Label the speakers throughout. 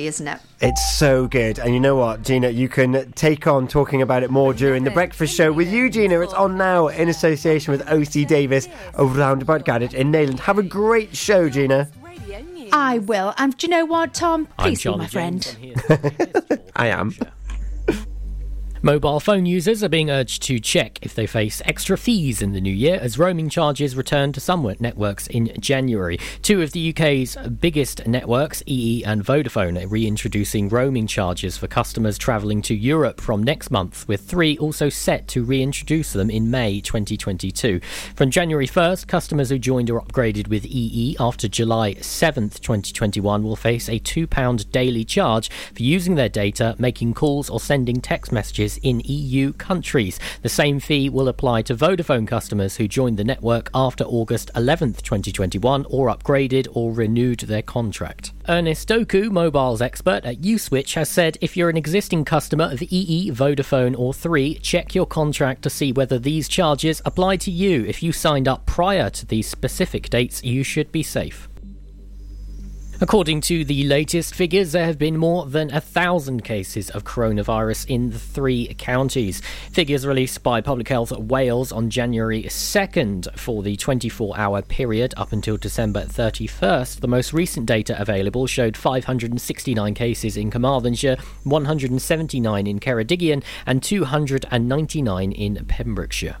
Speaker 1: isn't it?
Speaker 2: It's so good. And you know what, Gina? You can take on talking about it more during the breakfast show with you, Gina. It's on now in association with OC Davis over Roundabout Garage in Neyland. Have a great show, Gina.
Speaker 1: I will. And do you know what, Tom?
Speaker 3: I'm
Speaker 1: Please be my friend.
Speaker 3: James, and here's-
Speaker 2: I am.
Speaker 3: Mobile phone users are being urged to check if they face extra fees in the new year as roaming charges return to some networks in January. Two of the UK's biggest networks, EE and Vodafone, are reintroducing roaming charges for customers travelling to Europe from next month, with three also set to reintroduce them in May 2022. From January 1st, customers who joined or upgraded with EE after July 7th, 2021 will face a £2 daily charge for using their data, making calls, or sending text messages in EU countries. The same fee will apply to Vodafone customers who joined the network after August 11th, 2021, or upgraded or renewed their contract. Ernest Doku, mobiles expert at Uswitch, has said if you're an existing customer of EE, Vodafone, or 3, check your contract to see whether these charges apply to you. If you signed up prior to these specific dates, you should be safe. According to the latest figures, there have been more than a thousand cases of coronavirus in the three counties. Figures released by Public Health Wales on January 2nd for the 24 hour period up until December 31st. The most recent data available showed 569 cases in Carmarthenshire, 179 in Ceredigion, and 299 in Pembrokeshire.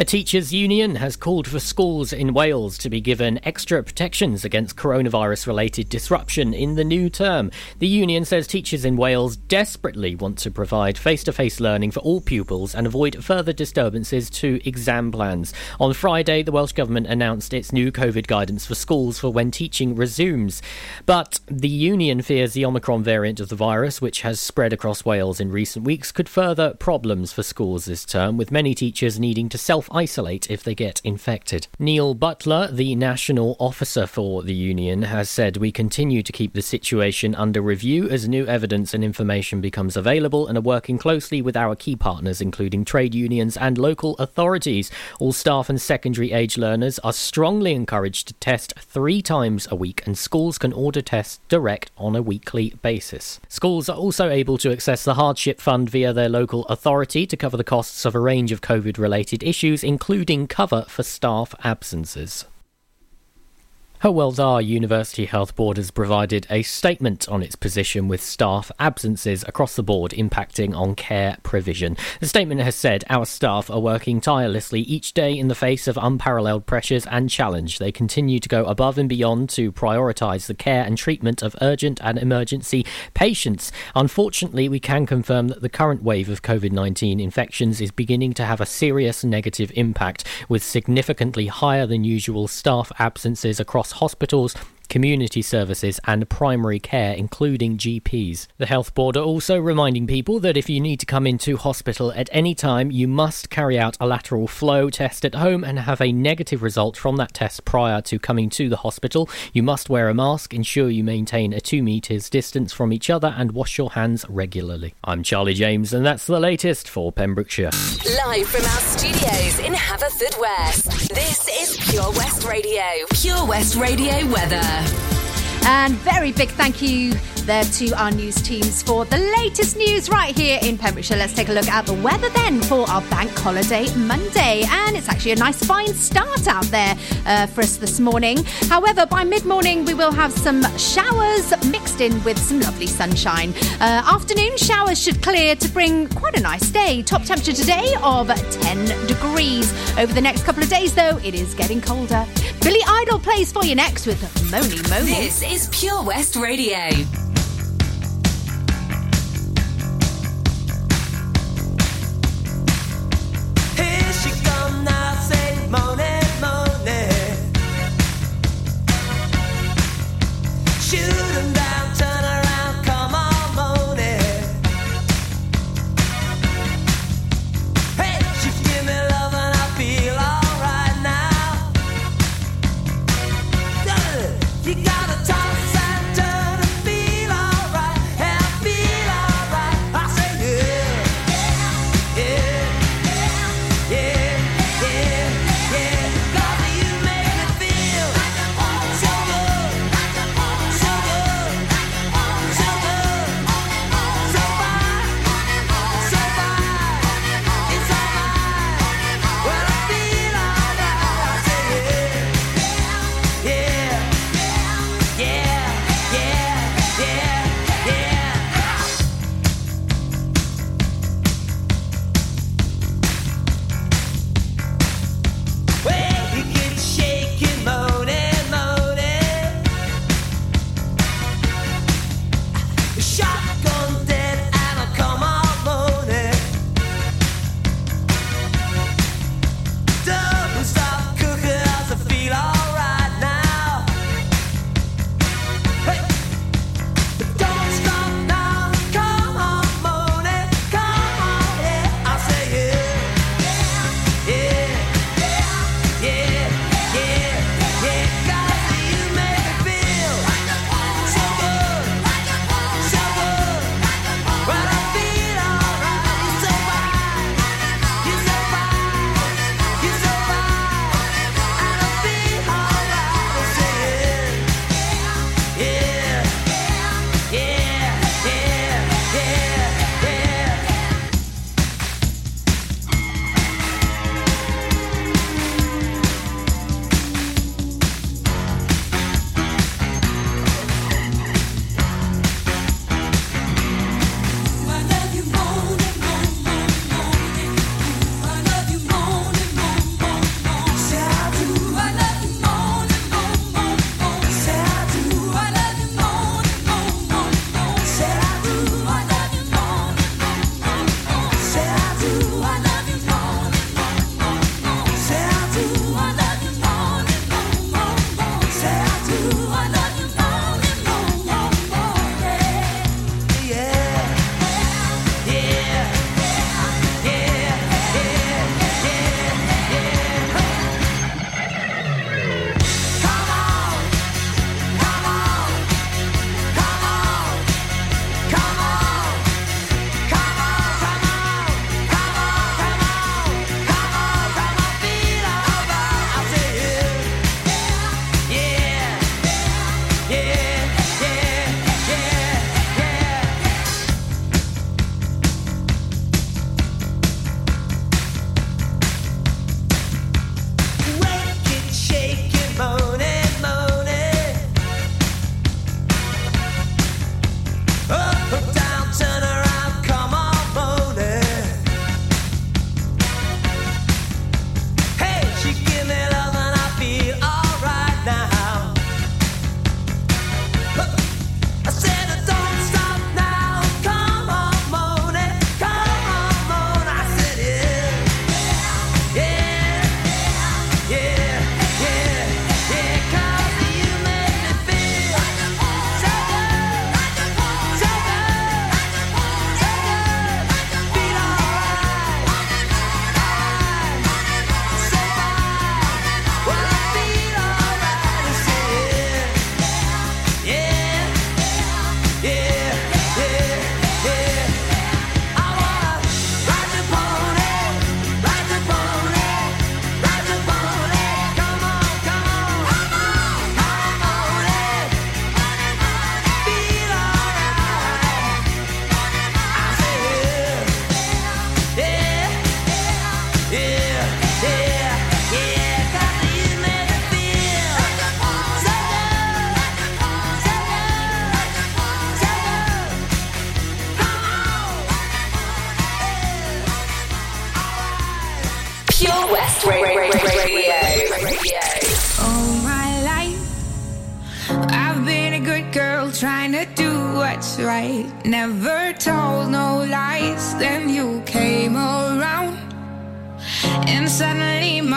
Speaker 3: A teachers' union has called for schools in Wales to be given extra protections against coronavirus related disruption in the new term. The union says teachers in Wales desperately want to provide face to face learning for all pupils and avoid further disturbances to exam plans. On Friday, the Welsh Government announced its new COVID guidance for schools for when teaching resumes. But the union fears the Omicron variant of the virus, which has spread across Wales in recent weeks, could further problems for schools this term, with many teachers needing to self isolate if they get infected. Neil Butler, the national officer for the union, has said we continue to keep the situation under review as new evidence and information becomes available and are working closely with our key partners, including trade unions and local authorities. All staff and secondary age learners are strongly encouraged to test three times a week, and schools can order tests direct on a weekly basis. Schools are also able to access the hardship fund via their local authority to cover the costs of a range of COVID related issues, including cover for staff absences. Hywel Dda University Health Board has provided a statement on its position with staff absences across the board impacting on care provision. The statement has said our staff are working tirelessly each day in the face of unparalleled pressures and challenge. They continue to go above and beyond to prioritise the care and treatment of urgent and emergency patients. Unfortunately, we can confirm that the current wave of COVID 19 infections is beginning to have a serious negative impact, with significantly higher than usual staff absences across hospitals, community services, and primary care, including GPs. The Health Board are also reminding people that if you need to come into hospital at any time, you must carry out a lateral flow test at home and have a negative result from that test prior to coming to the hospital. You must wear a mask, ensure you maintain a two metres distance from each other, and wash your hands regularly. I'm Charlie James, and that's the latest for Pembrokeshire.
Speaker 4: Live from our studios in Haverfordwest. This is Pure West Radio. Pure West Radio weather.
Speaker 1: And very big thank you there to our news teams for the latest news right here in Pembrokeshire. Let's take a look at the weather then for our bank holiday Monday. And it's actually a nice fine start out there uh, for us this morning. However, by mid morning, we will have some showers mixed in with some lovely sunshine. Uh, afternoon showers should clear to bring quite a nice day. Top temperature today of 10 degrees. Over the next couple of days, though, it is getting colder. Billy Idol plays for you next with Mony Mony.
Speaker 4: This is Pure West Radio.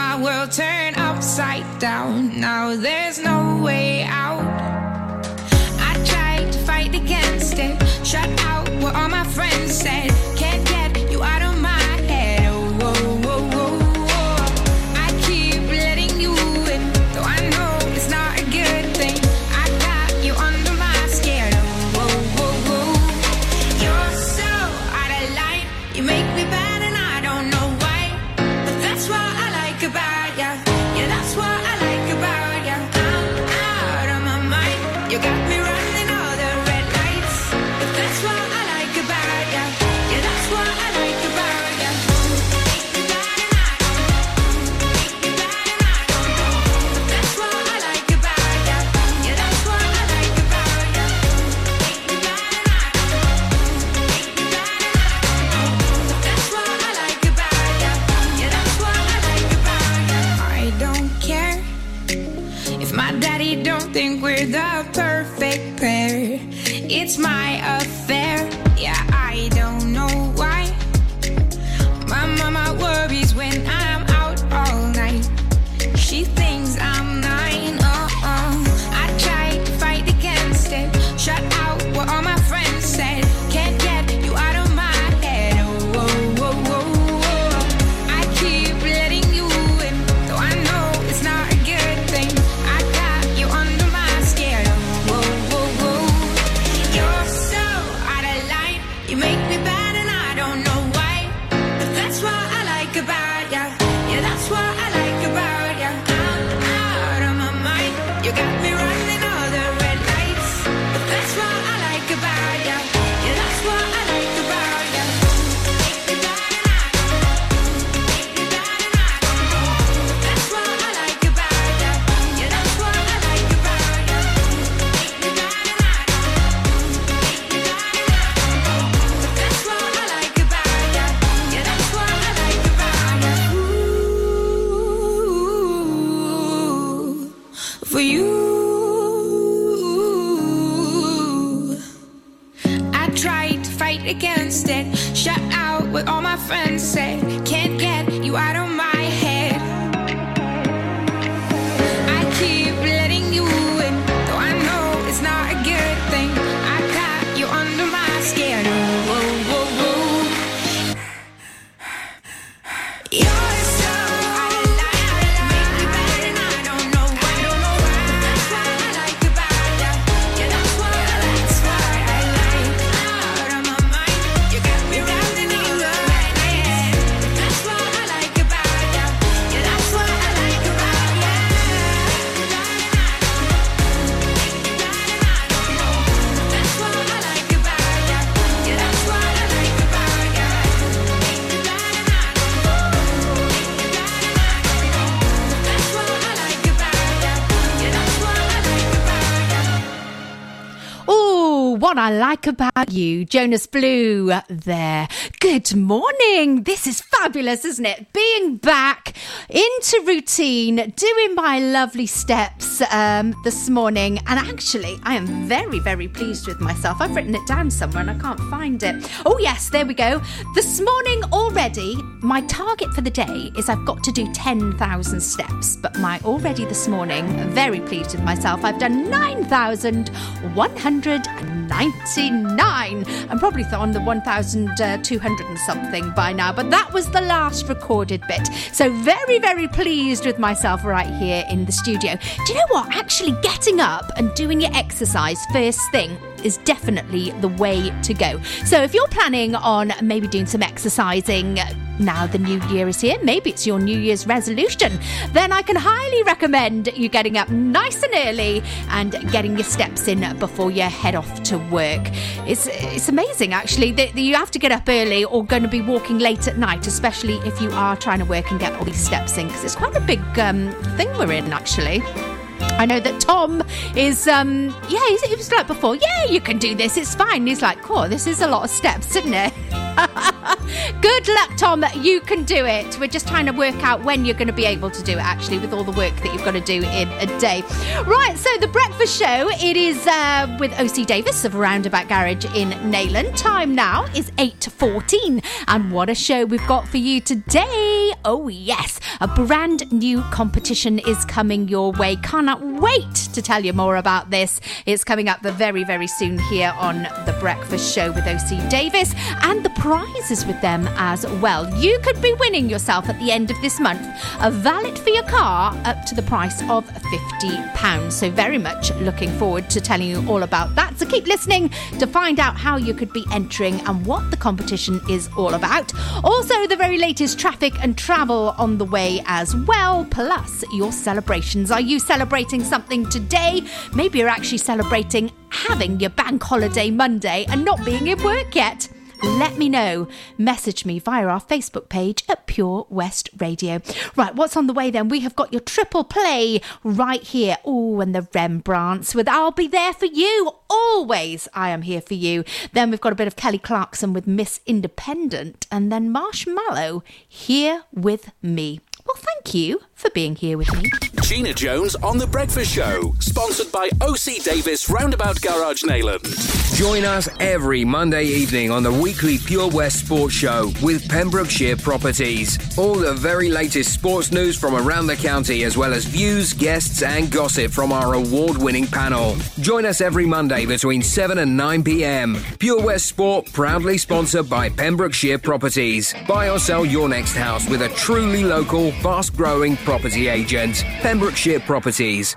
Speaker 5: my world turned upside down. Now there's no way out. I tried to fight against it, shut out what all my friends said. My I like about you,
Speaker 1: Jonas Blue there. Good morning. This is fabulous, isn't it? Being back into routine, doing my lovely steps um, this morning. And actually, I am very, very pleased with myself. I've written it down somewhere and I can't find it. Oh, yes, there we go. This morning already, my target for the day is I've got to do 10,000 steps. But my already this morning, very pleased with myself, I've done 9,100. 99. I'm probably on the 1,200 and something by now, but that was the last recorded bit. So, very, very pleased with myself right here in the studio. Do you know what? Actually, getting up and doing your exercise first thing is definitely the way to go. So, if you're planning on maybe doing some exercising, now the new year is here, maybe it's your New Year's resolution, then I can highly recommend you getting up nice and early and getting your steps in before you head off to work. It's, it's amazing, actually, that you have to get up early or going to be walking late at night, especially if you are trying to work and get all these steps in, because it's quite a big um, thing we're in, actually. I know that Tom is, um, yeah, he was like before, yeah, you can do this, it's fine. He's like, cool, this is a lot of steps, isn't it? Good luck, Tom. You can do it. We're just trying to work out when you're going to be able to do it, actually, with all the work that you've got to do in a day. Right, so the breakfast show, it is uh, with OC Davis of Roundabout Garage in Neyland. Time now is 8.14. And what a show we've got for you today. Oh, yes. A brand new competition is coming your way. Cannot wait to tell you more about this. It's coming up very, very soon here on The Breakfast Show with OC Davis and the prizes with them as well. You could be winning yourself at the end of this month a valet for your car up to the price of £50. So, very much looking forward to telling you all about that. So, keep listening to find out how you could be entering and what the competition is all about. Also, the very latest traffic and travel on the way as well, plus your celebrations. Are you celebrating something today? Maybe you're actually celebrating having your bank holiday Monday and not being in work yet. Let me know. Message me via our Facebook page at Pure West Radio. Right, what's on the way then? We have got your triple play right here. Oh, and the Rembrandts with I'll Be There For You. Always, I am here for you. Then we've got a bit of Kelly Clarkson with Miss Independent, and then Marshmello here with me. Well, thank you for being here with me.
Speaker 6: Gina Jones on The Breakfast Show, sponsored by OC Davis Roundabout Garage Neyland.
Speaker 7: Join us every Monday evening on the weekly Pure West Sports Show with Pembrokeshire Properties. All the very latest sports news from around the county, as well as views, guests, and gossip from our award winning panel. Join us every Monday between 7 and 9 pm. Pure West Sport, proudly sponsored by Pembrokeshire Properties. Buy or sell your next house with a truly local, fast growing property agent. Pembrokeshire Properties.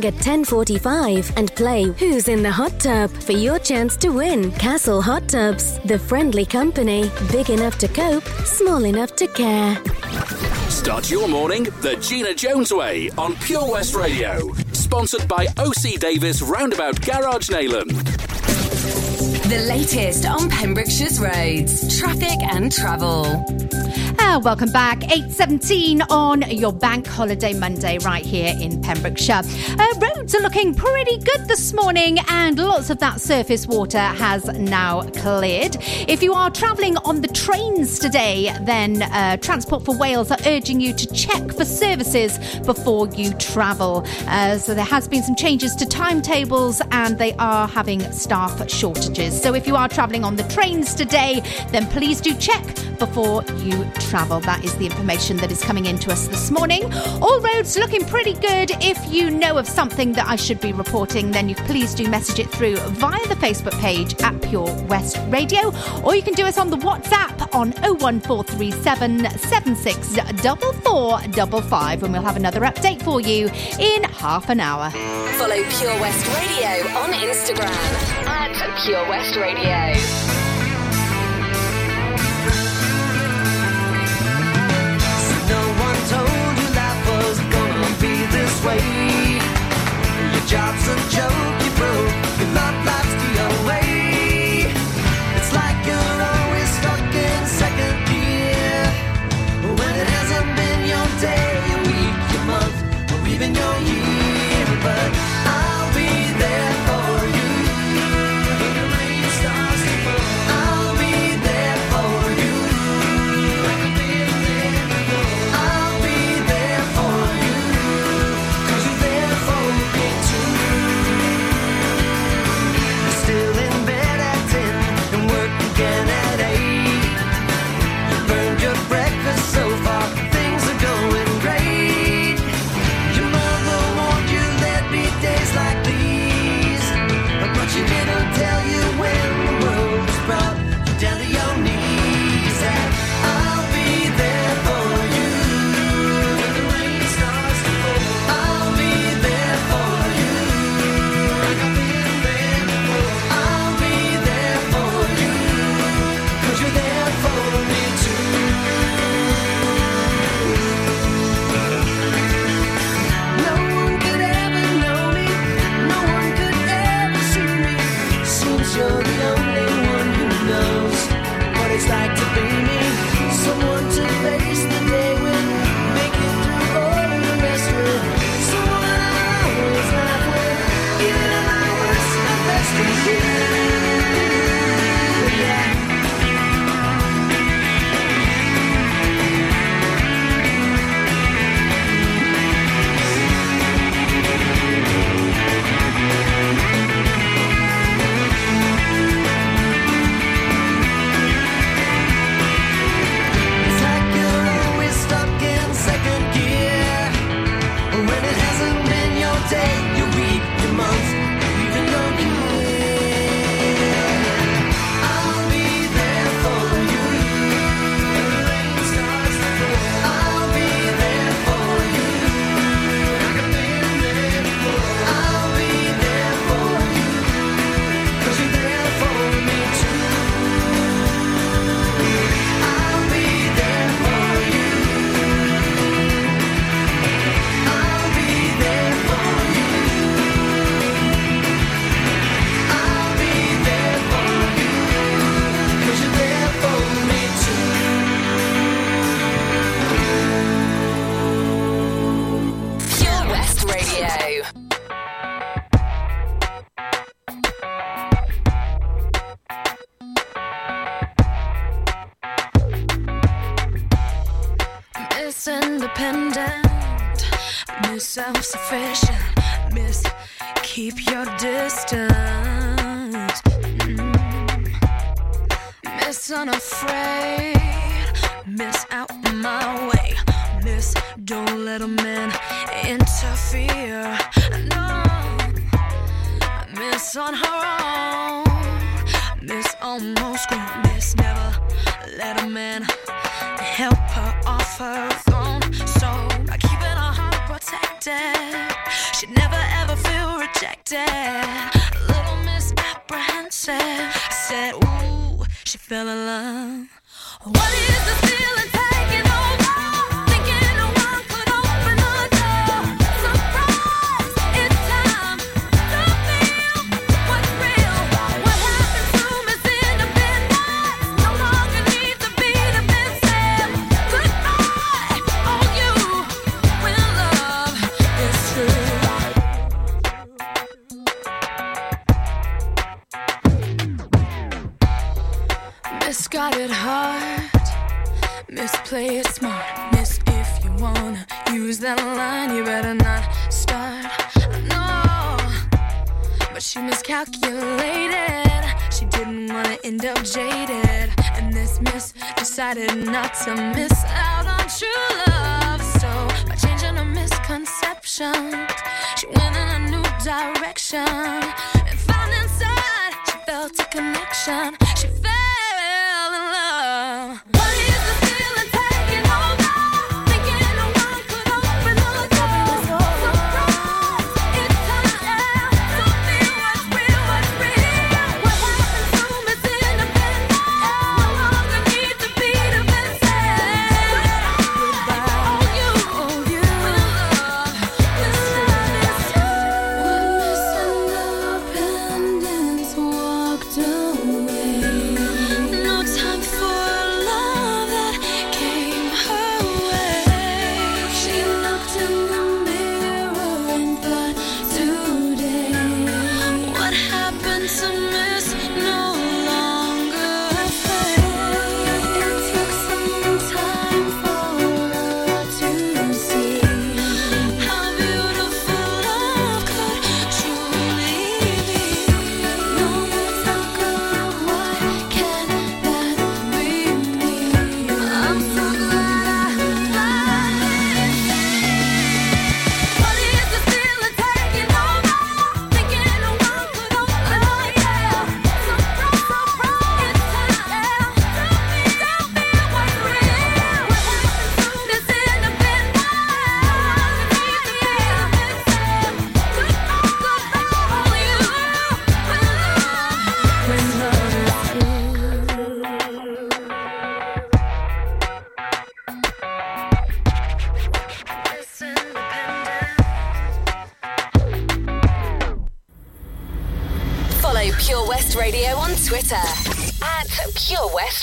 Speaker 8: at 10:45 and play Who's in the Hot Tub for your chance to win. Castle Hot Tubs, the friendly company, big enough to cope, small enough to care.
Speaker 6: Start your morning the Gina Jones way on Pure West Radio, sponsored by OC Davis Roundabout Garage Neyland.
Speaker 4: The latest on Pembrokeshire's roads, traffic and travel.
Speaker 1: Uh, welcome back. 8.17 on your bank holiday Monday right here in Pembrokeshire. Uh, roads are looking pretty good this morning and lots of that surface water has now cleared. If you are travelling on the trains today, then uh, Transport for Wales are urging you to check for services before you travel. Uh, so there has been some changes to timetables and they are having staff shortages. So if you are travelling on the trains today, then please do check before you travel. That is the information that is coming into us this morning. All roads looking pretty good. If you know of something that I should be reporting, then you please do message it through via the Facebook page at Pure West Radio, or you can do us on the WhatsApp on 01437 764455, and we'll have another update for you in half an hour.
Speaker 4: Follow Pure West Radio on Instagram at Pure West Radio.
Speaker 9: Job's
Speaker 5: and
Speaker 4: joke,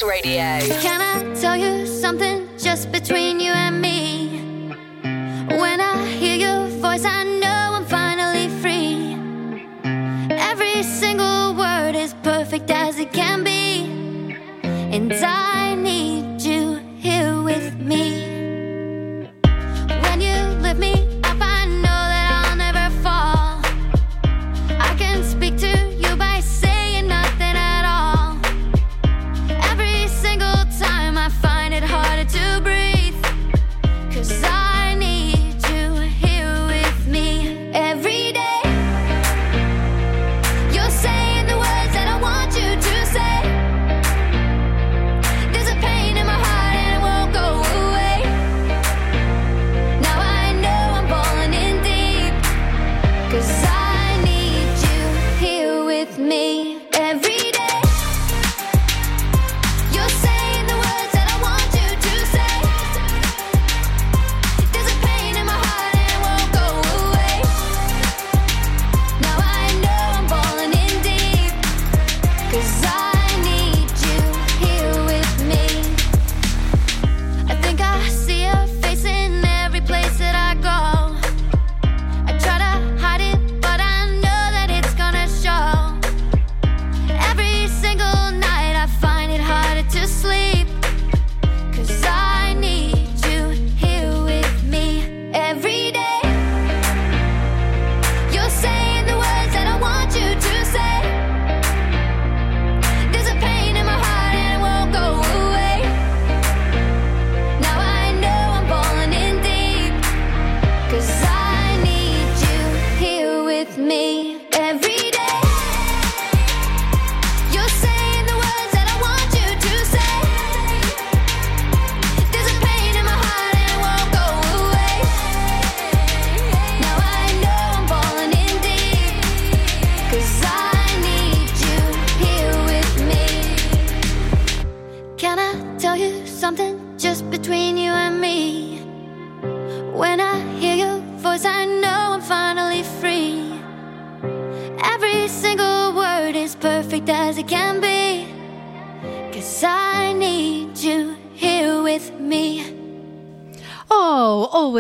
Speaker 4: Radio.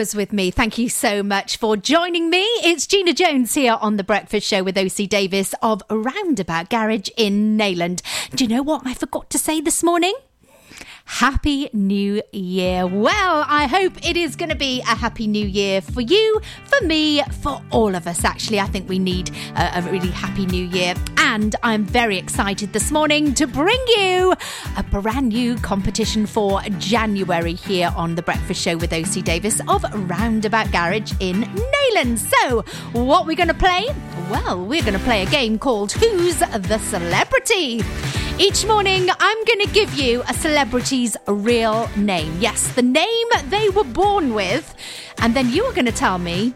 Speaker 1: Always with me. Thank you so much for joining me. It's Gina Jones here on The Breakfast Show with OC Davis of Roundabout Garage in Neyland. Do you know what I forgot to say this morning? Happy New Year. Well, I hope it is going to be a happy new year for you, for me, for all of us, actually. I think we need a, a really happy new year. And I'm very excited this morning to bring you a brand new competition for January here on The Breakfast Show with OC Davis of Roundabout Garage in Neyland. So, what we're going to play? Well, we're going to play a game called Who's the Celebrity? Each morning, I'm going to give you a celebrity's real name. Yes, the name they were born with. And then you are going to tell me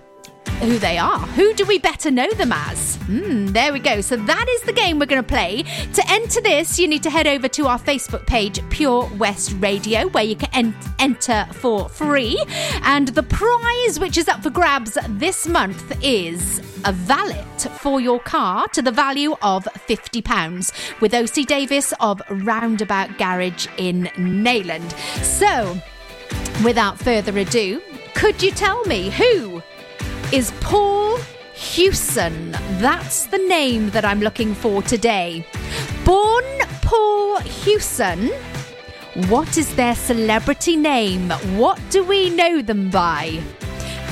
Speaker 1: who they are. Who do we better know them as? Hmm, there we go. So that is the game we're going to play. To enter this, you need to head over to our Facebook page, Pure West Radio, where you can en- enter for free. And the prize, which is up for grabs this month, is a valet for your car to the value of £50 with OC Davis of Roundabout Garage in Neyland. So, without further ado, could you tell me who is Paul Hewson. That's the name that I'm looking for today. Born Paul Hewson. What is their celebrity name? What do we know them by?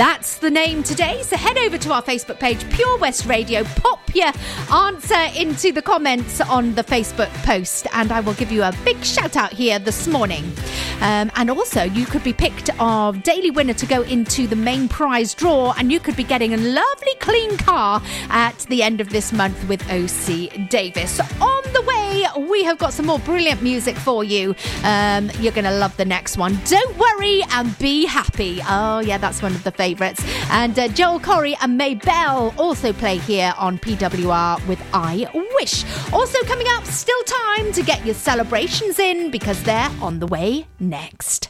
Speaker 1: That's the name today. So head over to our Facebook page, Pure West Radio. Pop your answer into the comments on the Facebook post, and I will give you a big shout out here this morning. Um, and also, you could be picked our daily winner to go into the main prize draw, and you could be getting a lovely clean car at the end of this month with OC Davis. On the way, we have got some more brilliant music for you. Um, you're going to love the next one. Don't worry and be happy. Oh, yeah, that's one of the favourites. And uh, Joel Corry and Mabel also play here on PWR with I Wish. Also coming up, still time to get your celebrations in because they're on the way next.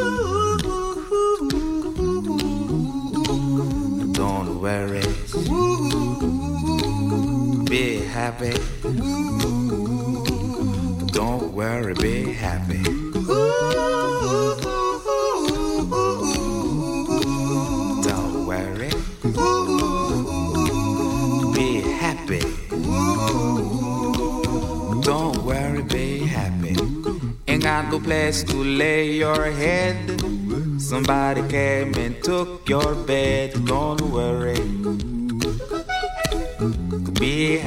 Speaker 10: Happy. Don't worry, be happy. Don't worry. Be happy. Don't worry, be happy. Ain't got no place to lay your head. Somebody came and took your bed. Don't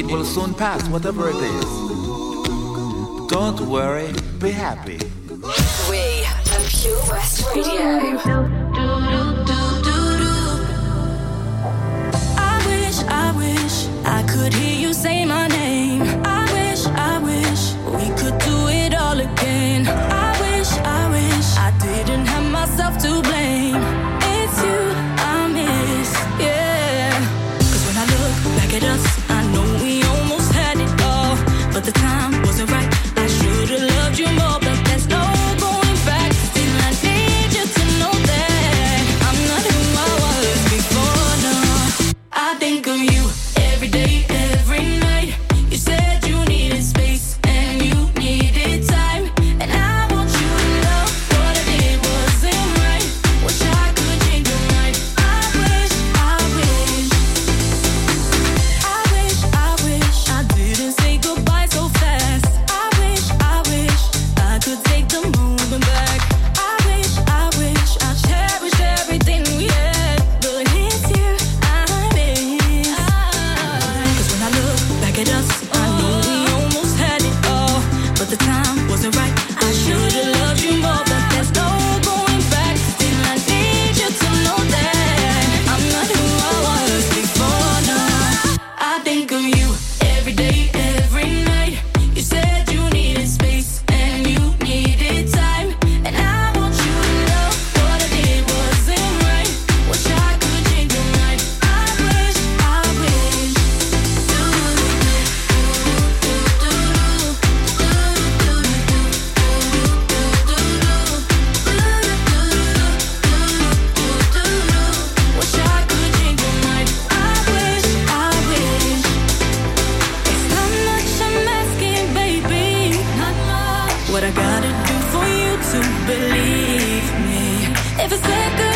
Speaker 10: It will soon pass, whatever it is. Don't worry, be happy.
Speaker 11: We are Pure West Radio.
Speaker 12: To believe me? If a second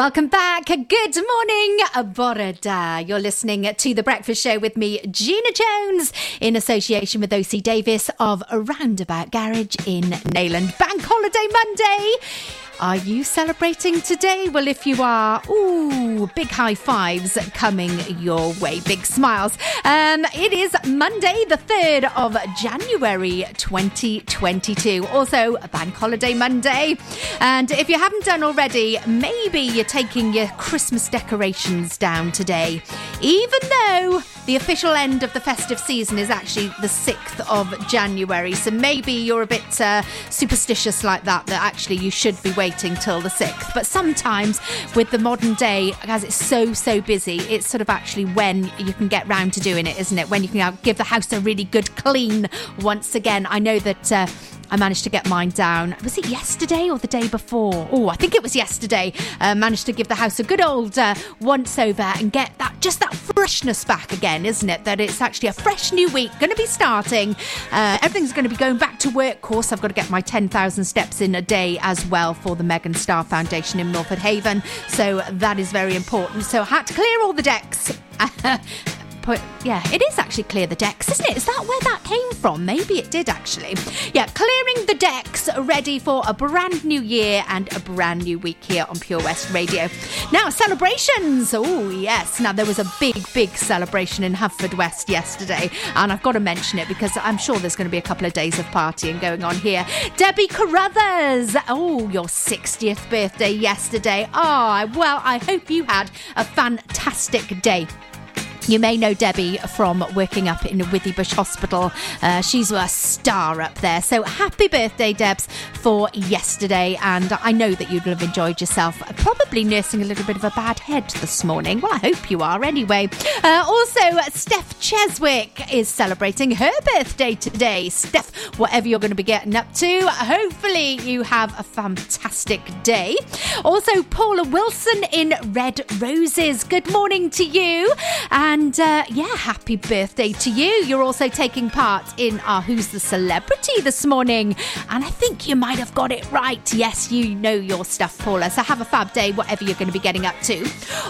Speaker 1: Welcome back. Good morning, Borada. You're listening to The Breakfast Show with me, Gina Jones, in association with OC Davis of Roundabout Garage in Neyland. Bank Holiday Monday. Are you celebrating today? Well, if you are, ooh, big high fives coming your way, big smiles. Um, it is Monday, the 3rd of January 2022. Also, a bank holiday Monday. And if you haven't done already, maybe you're taking your Christmas decorations down today. Even though the official end of the festive season is actually the 6th of January. So maybe you're a bit uh, superstitious like that, that actually you should be waiting till the 6th. But sometimes with the modern day, as it's so, so busy, it's sort of actually when you can get round to doing it, isn't it? When you can give the house a really good clean once again. I know that. Uh, I managed to get mine down. Was it yesterday or the day before? Oh, I think it was yesterday. Uh, managed to give the house a good old uh, once over and get that just that freshness back again, isn't it? That it's actually a fresh new week going to be starting. Uh, everything's going to be going back to work. Of course, I've got to get my 10,000 steps in a day as well for the Megan Star Foundation in Milford Haven. So that is very important. So I had to clear all the decks. Put, yeah, it is actually clear the decks, isn't it? Is that where that came from? Maybe it did actually. Yeah, clearing the decks, ready for a brand new year and a brand new week here on Pure West Radio. Now, celebrations. Oh, yes. Now, there was a big, big celebration in West yesterday, and I've got to mention it because I'm sure there's going to be a couple of days of partying going on here. Debbie Carruthers. Oh, your 60th birthday yesterday. Oh, well, I hope you had a fantastic day. You may know Debbie from working up in Withybush Hospital. Uh, she's a star up there. So happy birthday, Debs, for yesterday. And I know that you'd have enjoyed yourself. Probably nursing a little bit of a bad head this morning. Well, I hope you are anyway. Uh, also, Steph Cheswick is celebrating her birthday today. Steph, whatever you're going to be getting up to, hopefully you have a fantastic day. Also, Paula Wilson in Red Roses. Good morning to you. And uh, yeah, happy birthday to you. You're also taking part in our Who's the Celebrity this morning. And I think you might have got it right. Yes, you know your stuff, Paula. So have a fab day, whatever you're going to be getting up to.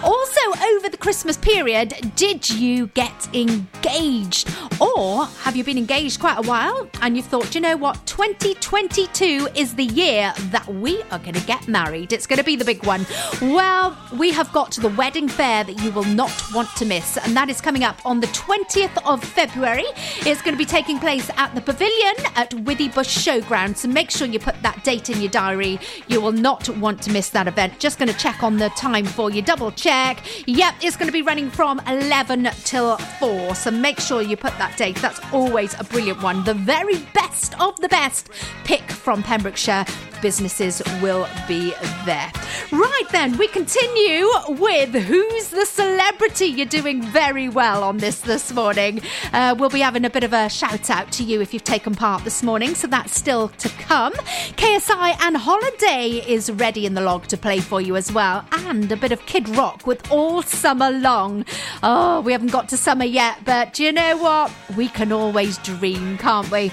Speaker 1: Also, over the Christmas period, did you get engaged? Or have you been engaged quite a while and you've thought, you know what, 2022 is the year that we are going to get married? It's going to be the big one. Well, we have got the wedding fair that you will not want to miss and that is coming up on the 20th of February. It's going to be taking place at the Pavilion at Withybush Showground, so make sure you put that date in your diary. You will not want to miss that event. Just going to check on the time for you, double check. Yep, it's going to be running from 11 till 4, so make sure you put that date. That's always a brilliant one. The very best of the best pick from Pembrokeshire businesses will be there. Right then, we continue with Who's the Celebrity? You're doing very well on this this morning. Uh, we'll be having a bit of a shout out to you if you've taken part this morning, so that's still to come. KSI and Holiday is ready in the log to play for you as well, and a bit of Kid Rock with All Summer Long. Oh, we haven't got to summer yet, but do you know what? We can always dream, can't we?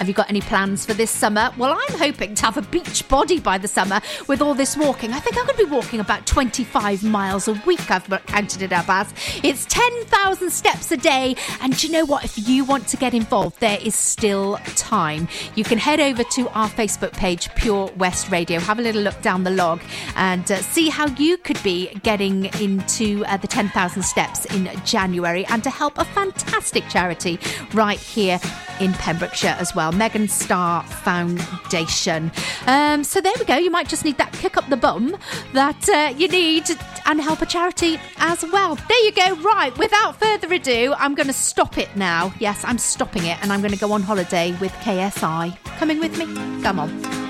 Speaker 1: Have you got any plans for this summer? Well, I'm hoping to have a beach body by the summer with all this walking. I think I'm going to be walking about 25 miles a week, I've counted it up as. It's 10,000 steps a day. And do you know what? If you want to get involved, there is still time. You can head over to our Facebook page, Pure West Radio, have a little look down the log and uh, see how you could be getting into uh, the 10,000 steps in January and to help a fantastic charity right here in Pembrokeshire as well. Megan Star Foundation. Um, so there we go. You might just need that kick up the bum that uh, you need and help a charity as well. There you go. Right. Without further ado, I'm going to stop it now. Yes, I'm stopping it and I'm going to go on holiday with KSI. Coming with me? Come on.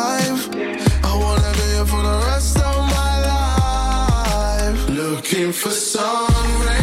Speaker 13: looking
Speaker 9: for some rain.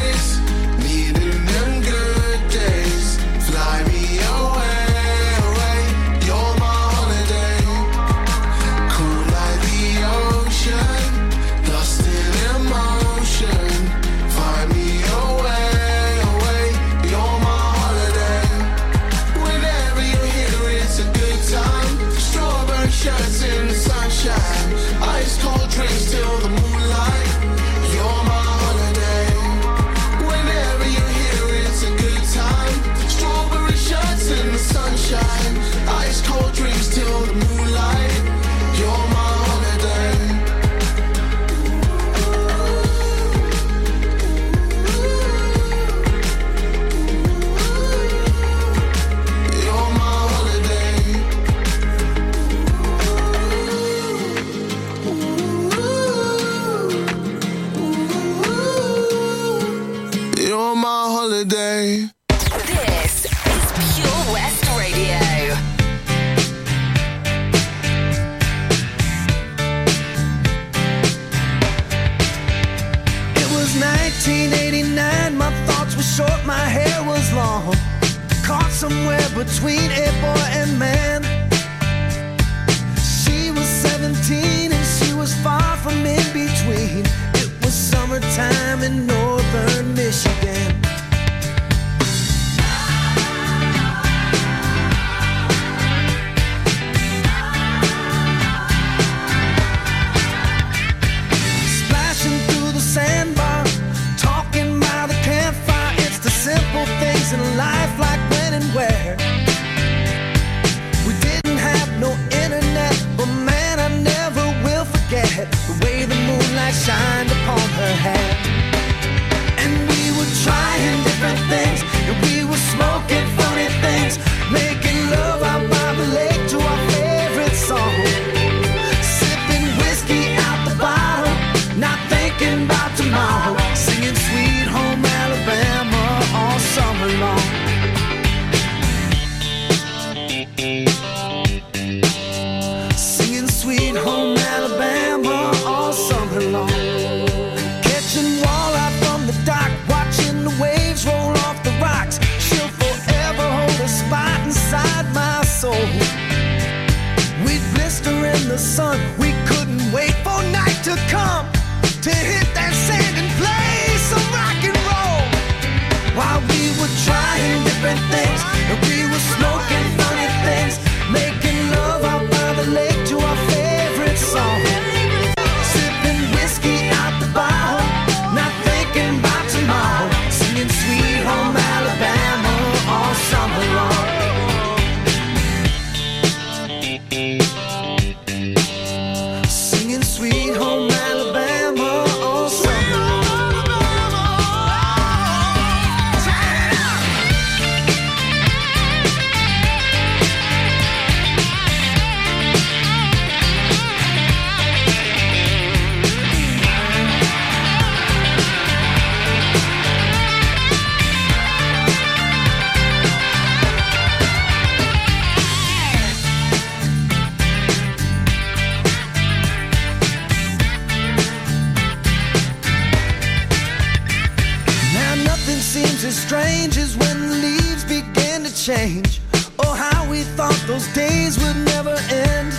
Speaker 9: change. Oh, how we thought those days would never end.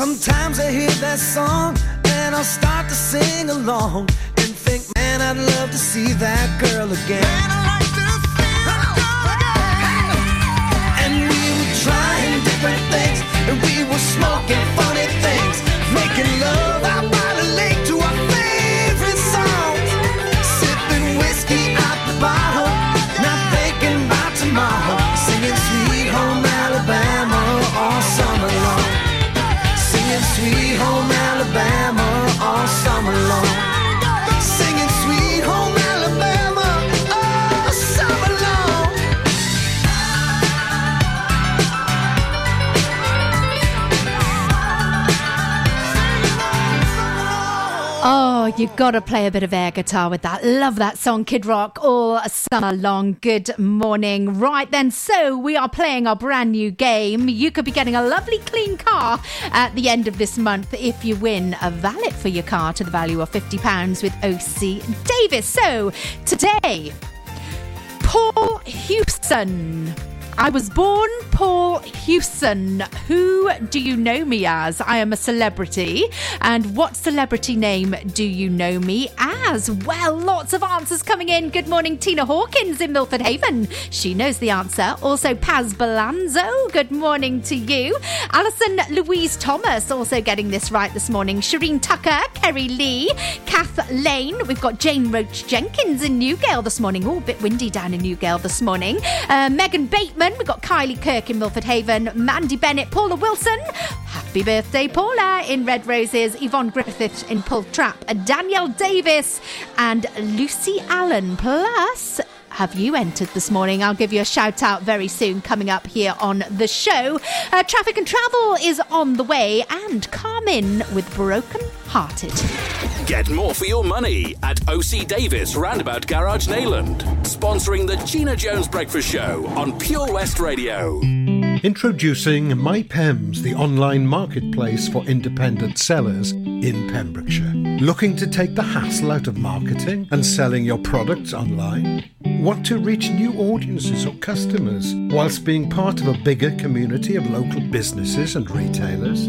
Speaker 9: Sometimes I hear that song and I'll start to sing along and think, man, I'd love to see that girl again. Man, I like to see that girl again. And we were trying different things, and we were smoking funny things, making love out.
Speaker 1: You've got to play a bit of air guitar with that. Love that song, Kid Rock, all summer long. Good morning. Right then, so we are playing our brand new game. You could be getting a lovely clean car at the end of this month if you win a valet for your car to the value of £50 with OC Davis. So today, Paul Hewson. I was born Paul Hewson. Who do you know me as? I am a celebrity. And what celebrity name do you know me as? Well, lots of answers coming in. Good morning, Tina Hawkins in Milford Haven. She knows the answer. Also, Paz Balanzo. Good morning to you. Alison Louise Thomas also getting this right this morning. Shireen Tucker, Kerry Lee, Kath Lane. We've got Jane Roach Jenkins in Newgale this morning. Oh, a bit windy down in Newgale this morning. Uh, Megan Bateman. We've got Kylie Kirk in Milford Haven. Mandy Bennett, Paula Wilson. Happy birthday, Paula, in Red Roses. Yvonne Griffith in Pwll Trap. Danielle Davis and Lucy Allen. Plus, have you entered this morning? I'll give you a shout out very soon coming up here on the show. Uh, traffic and travel is on the way, and Karmin with Broken Hearted.
Speaker 6: Get more for your money at OC Davis Roundabout Garage Neyland, Sponsoring the Gina Jones Breakfast Show on Pure West Radio.
Speaker 14: Introducing MyPems, the online marketplace for independent sellers in Pembrokeshire. Looking to take the hassle out of marketing and selling your products online? Want to reach new audiences or customers whilst being part of a bigger community of local businesses and retailers?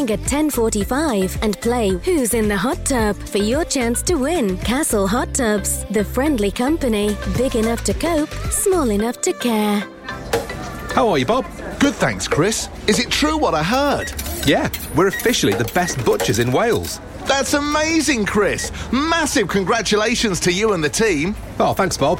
Speaker 8: at 10:45 and play Who's in the Hot Tub for your chance to win Castle Hot Tubs, the friendly company, big enough to cope, small enough to care.
Speaker 15: How are you, Bob?
Speaker 16: Good, thanks, Chris. Is it true what I heard?
Speaker 15: Yeah, we're officially the best butchers in Wales.
Speaker 16: That's amazing, Chris. Massive congratulations to you and the team.
Speaker 15: Oh, thanks, Bob.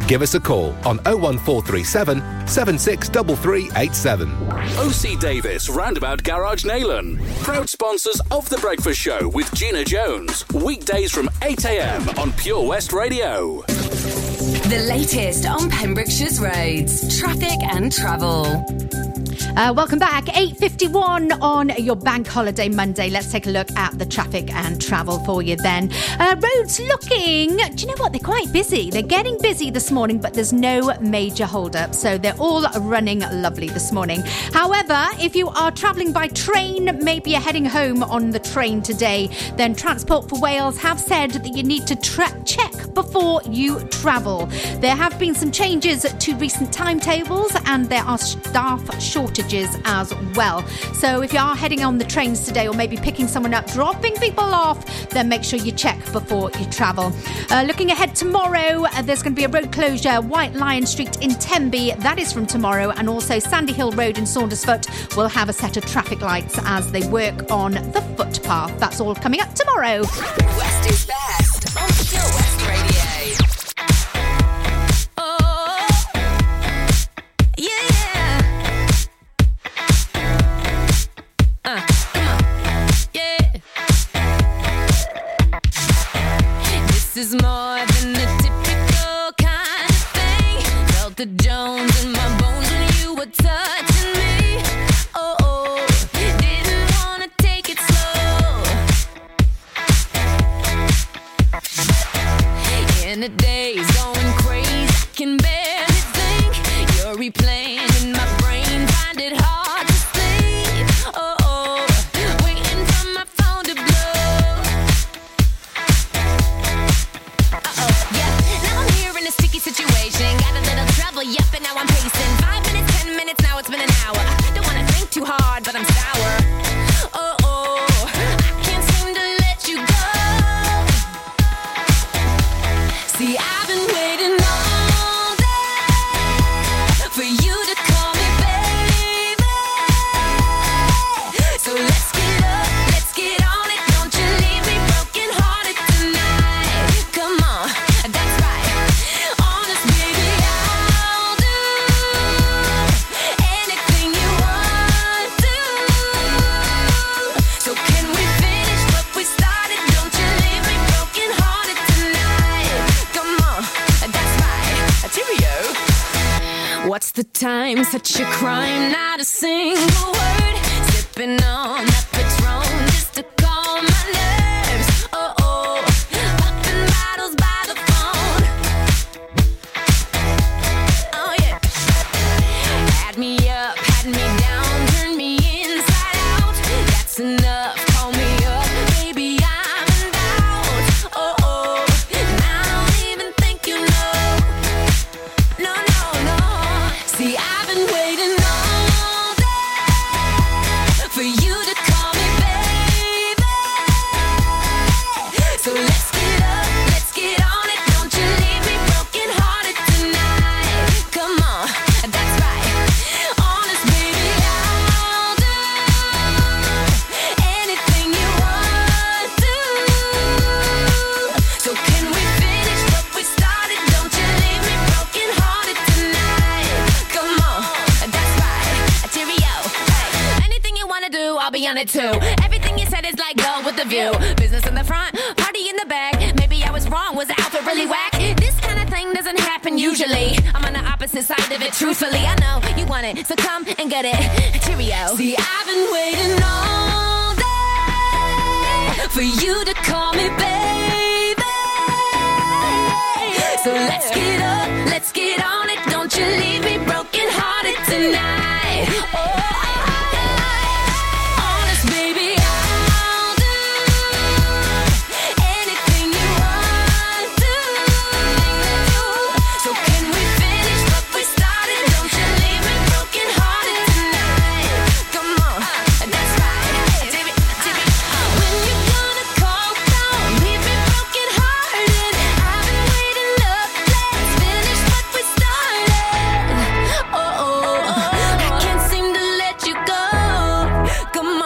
Speaker 15: Give us a call on 01437 763387.
Speaker 6: OC Davis Roundabout Garage Neyland. Proud sponsors of The Breakfast Show with Gina Jones. Weekdays from 8am on Pure West Radio.
Speaker 4: The latest on Pembrokeshire's roads, traffic and travel.
Speaker 1: Uh, welcome back. 8.51 on your bank holiday Monday. Let's take a look at the traffic and travel for you then. Uh, roads looking, do you know what? They're quite busy. They're getting busy this morning, but there's no major hold-up. So they're all running lovely this morning. However, if you are travelling by train, maybe you're heading home on the train today, then Transport for Wales have said that you need to tra- check before you travel. There have been some changes to recent timetables and there are staff shortages as well. So if you are heading on the trains today or maybe picking someone up, dropping people off, then make sure you check before you travel. Uh, looking ahead tomorrow, uh, there's going to be a road closure, White Lion Street in Tenby. That is from tomorrow. And also Sandy Hill Road in Saundersfoot will have a set of traffic lights as they work on the footpath. That's all coming up tomorrow.
Speaker 4: West is best on Pure West Radio.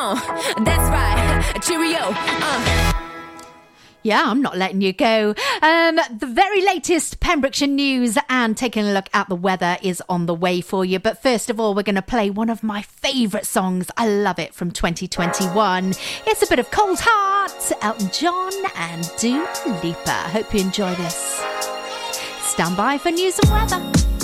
Speaker 11: on. That's right. Cheerio. Uh.
Speaker 1: Yeah, I'm not letting you go. Um, the very latest Pembrokeshire news and taking a look at the weather is on the way for you. But first of all, we're going to play one of my favourite songs. I love it from 2021. It's a bit of Cold Heart, Elton John and Dua Lipa. Hope you enjoy this. Stand by for news and weather.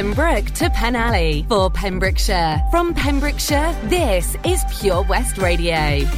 Speaker 17: Pembroke to Penally for Pembrokeshire. From Pembrokeshire, this is Pure West Radio.